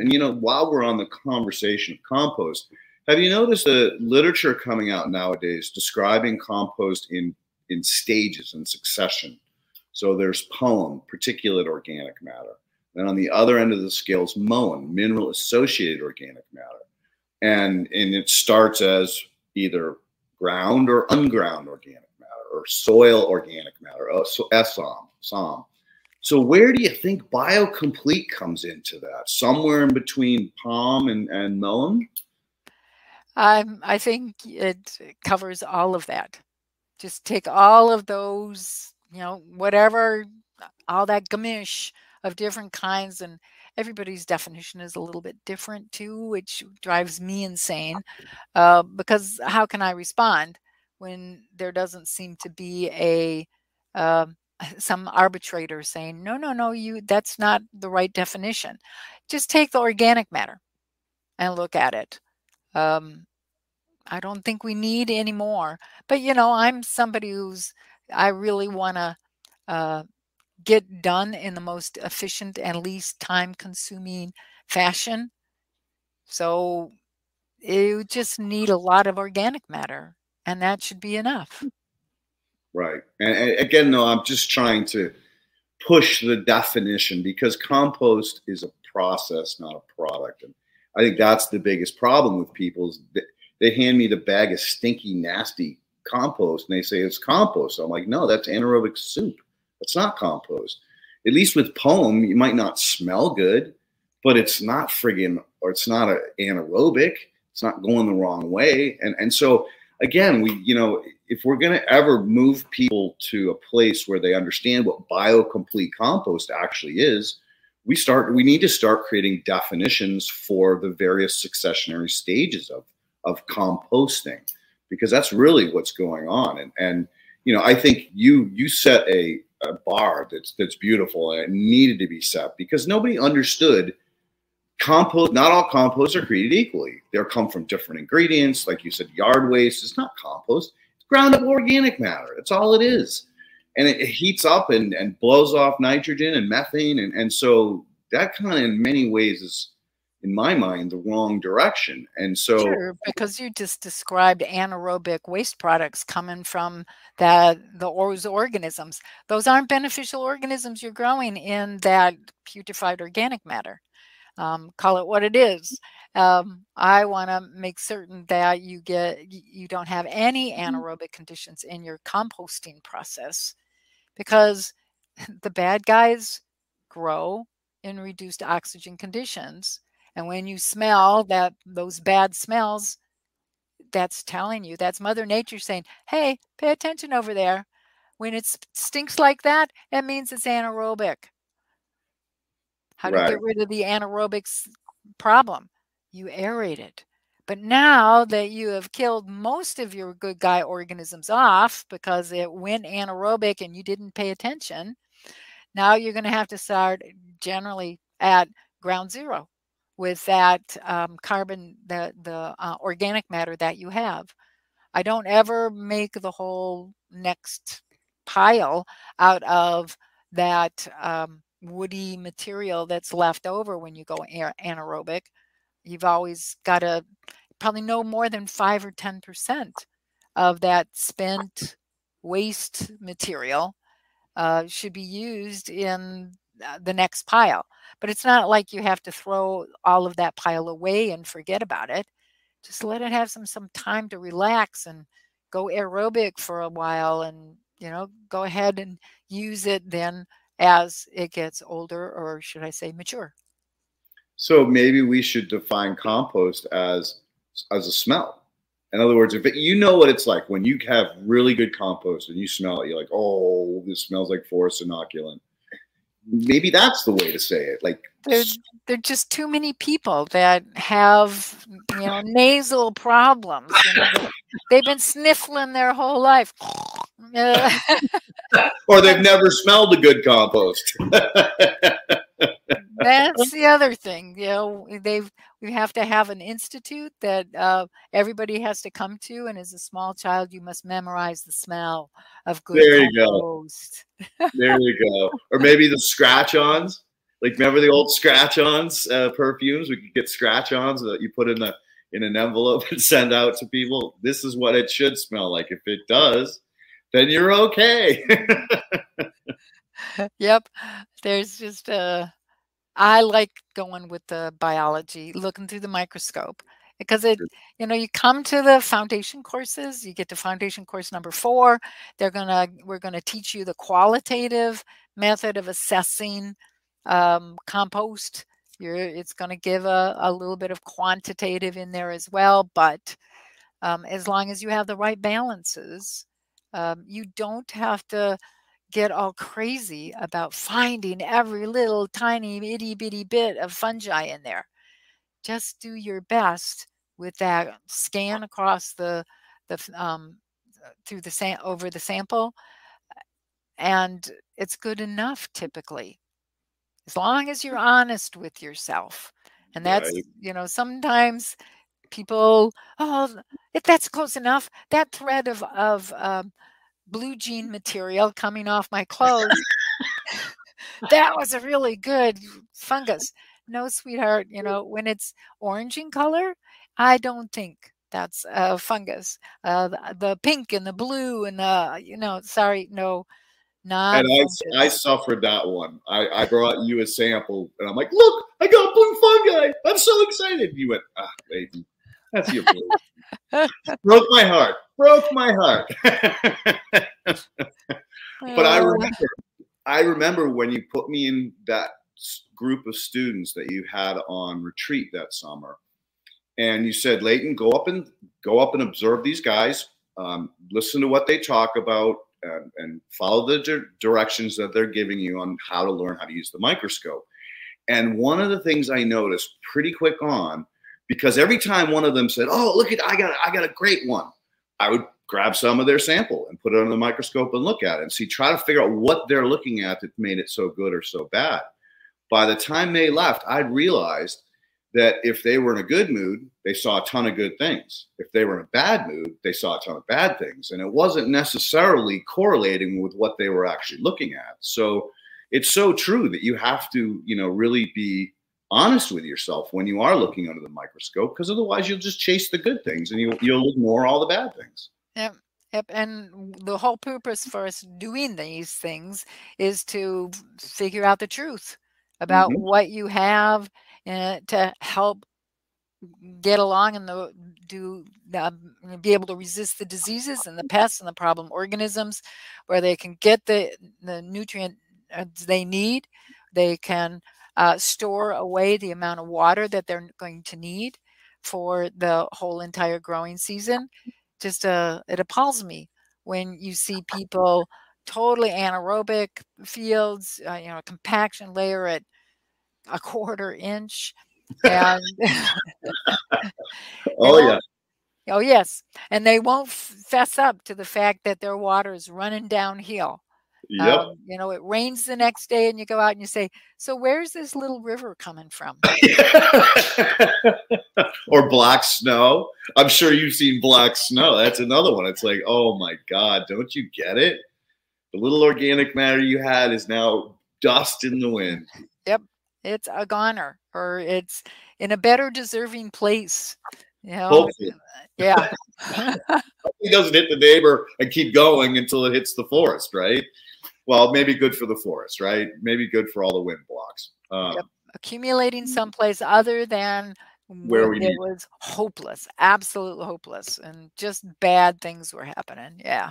And you know, while we're on the conversation of compost, have you noticed the literature coming out nowadays describing compost in in stages in succession? So there's POEM, particulate organic matter. Then on the other end of the scale is MOAN, mineral associated organic matter. And, and it starts as either ground or unground organic matter or soil organic matter, uh, so SOM, SOM. So where do you think BioComplete comes into that? Somewhere in between palm and, and MOAN? Um, I think it covers all of that. Just take all of those, you know, whatever, all that gamish of different kinds, and everybody's definition is a little bit different too, which drives me insane. Uh, because how can I respond when there doesn't seem to be a uh, some arbitrator saying, no, no, no, you that's not the right definition. Just take the organic matter and look at it. Um, I don't think we need any more. But you know, I'm somebody who's I really want to uh, get done in the most efficient and least time consuming fashion. So you just need a lot of organic matter, and that should be enough. Right. And, and again, though, I'm just trying to push the definition because compost is a process, not a product. And I think that's the biggest problem with people is they hand me the bag of stinky, nasty compost and they say it's compost. I'm like, no, that's anaerobic soup. That's not compost. At least with POEM, you might not smell good, but it's not friggin' or it's not a anaerobic. It's not going the wrong way. And and so again, we you know if we're going to ever move people to a place where they understand what biocomplete compost actually is, we start we need to start creating definitions for the various successionary stages of of composting because that's really what's going on. And and you know, I think you you set a, a bar that's that's beautiful and it needed to be set because nobody understood compost. Not all composts are created equally. They come from different ingredients, like you said, yard waste. It's not compost. It's ground up organic matter. That's all it is. And it, it heats up and, and blows off nitrogen and methane. And, and so that kind of in many ways is in my mind, the wrong direction. And so, sure, because you just described anaerobic waste products coming from that those organisms. Those aren't beneficial organisms you're growing in that putrefied organic matter. Um, call it what it is. Um, I want to make certain that you get you don't have any mm-hmm. anaerobic conditions in your composting process, because the bad guys grow in reduced oxygen conditions and when you smell that those bad smells, that's telling you that's Mother Nature saying, "Hey, pay attention over there." When it stinks like that, it means it's anaerobic. How right. to get rid of the anaerobics problem? You aerate it. But now that you have killed most of your good guy organisms off because it went anaerobic and you didn't pay attention, now you're going to have to start generally at ground zero with that um, carbon, the, the uh, organic matter that you have. I don't ever make the whole next pile out of that um, woody material that's left over when you go anaerobic. You've always got to probably no more than five or 10% of that spent waste material uh, should be used in uh, the next pile. But it's not like you have to throw all of that pile away and forget about it. Just let it have some some time to relax and go aerobic for a while and you know go ahead and use it then as it gets older or should I say mature. So maybe we should define compost as as a smell. In other words, if it, you know what it's like when you have really good compost and you smell it, you're like, oh, this smells like forest inoculant maybe that's the way to say it like there's there are just too many people that have you know nasal problems they've been sniffling their whole life or they've never smelled a good compost that's the other thing you know they've we have to have an institute that uh, everybody has to come to and as a small child you must memorize the smell of good there you compost. go there you go or maybe the scratch ons Like remember the old scratch-ons uh, perfumes? We could get scratch-ons that you put in the in an envelope and send out to people. This is what it should smell like. If it does, then you're okay. yep. There's just a. Uh, like going with the biology, looking through the microscope because it you know you come to the foundation courses you get to foundation course number four they're gonna we're gonna teach you the qualitative method of assessing um, compost you're, it's going to give a, a little bit of quantitative in there as well but um, as long as you have the right balances um, you don't have to get all crazy about finding every little tiny itty bitty bit of fungi in there just do your best with that scan across the the um, through the sam- over the sample and it's good enough typically as long as you're honest with yourself and that's right. you know sometimes people oh if that's close enough that thread of of um, blue jean material coming off my clothes that was a really good fungus no sweetheart you know when it's orange in color I don't think that's a fungus. Uh, the, the, pink and the blue and the, you know, sorry, no, not. And I, I suffered that one. I, I brought you a sample and I'm like, look, I got blue fungi. I'm so excited. You went, ah, baby, that's your. Broke my heart. Broke my heart. but I remember, I remember when you put me in that group of students that you had on retreat that summer and you said, Leighton, go up and go up and observe these guys, um, listen to what they talk about, and, and follow the di- directions that they're giving you on how to learn how to use the microscope. And one of the things I noticed pretty quick on, because every time one of them said, "Oh, look at I got I got a great one," I would grab some of their sample and put it under the microscope and look at it and see, try to figure out what they're looking at that made it so good or so bad. By the time they left, I'd realized that if they were in a good mood, they saw a ton of good things. If they were in a bad mood, they saw a ton of bad things. And it wasn't necessarily correlating with what they were actually looking at. So it's so true that you have to, you know, really be honest with yourself when you are looking under the microscope, because otherwise you'll just chase the good things and you, you'll ignore all the bad things. Yep. Yep. And the whole purpose for us doing these things is to figure out the truth about mm-hmm. what you have and to help get along and the, do uh, be able to resist the diseases and the pests and the problem organisms where they can get the, the nutrient uh, they need they can uh, store away the amount of water that they're going to need for the whole entire growing season just uh, it appalls me when you see people totally anaerobic fields uh, you know compaction layer at a quarter inch. And oh yeah. Oh yes, and they won't fess up to the fact that their water is running downhill. Yep. Um, you know, it rains the next day, and you go out and you say, "So where's this little river coming from?" or black snow. I'm sure you've seen black snow. That's another one. It's like, oh my god, don't you get it? The little organic matter you had is now dust in the wind. Yep it's a goner or it's in a better deserving place. You know, Hopefully. yeah. he doesn't hit the neighbor and keep going until it hits the forest, right? Well, maybe good for the forest, right? Maybe good for all the wind blocks. Um, yep. Accumulating someplace other than where we it was hopeless, absolutely hopeless, and just bad things were happening. Yeah.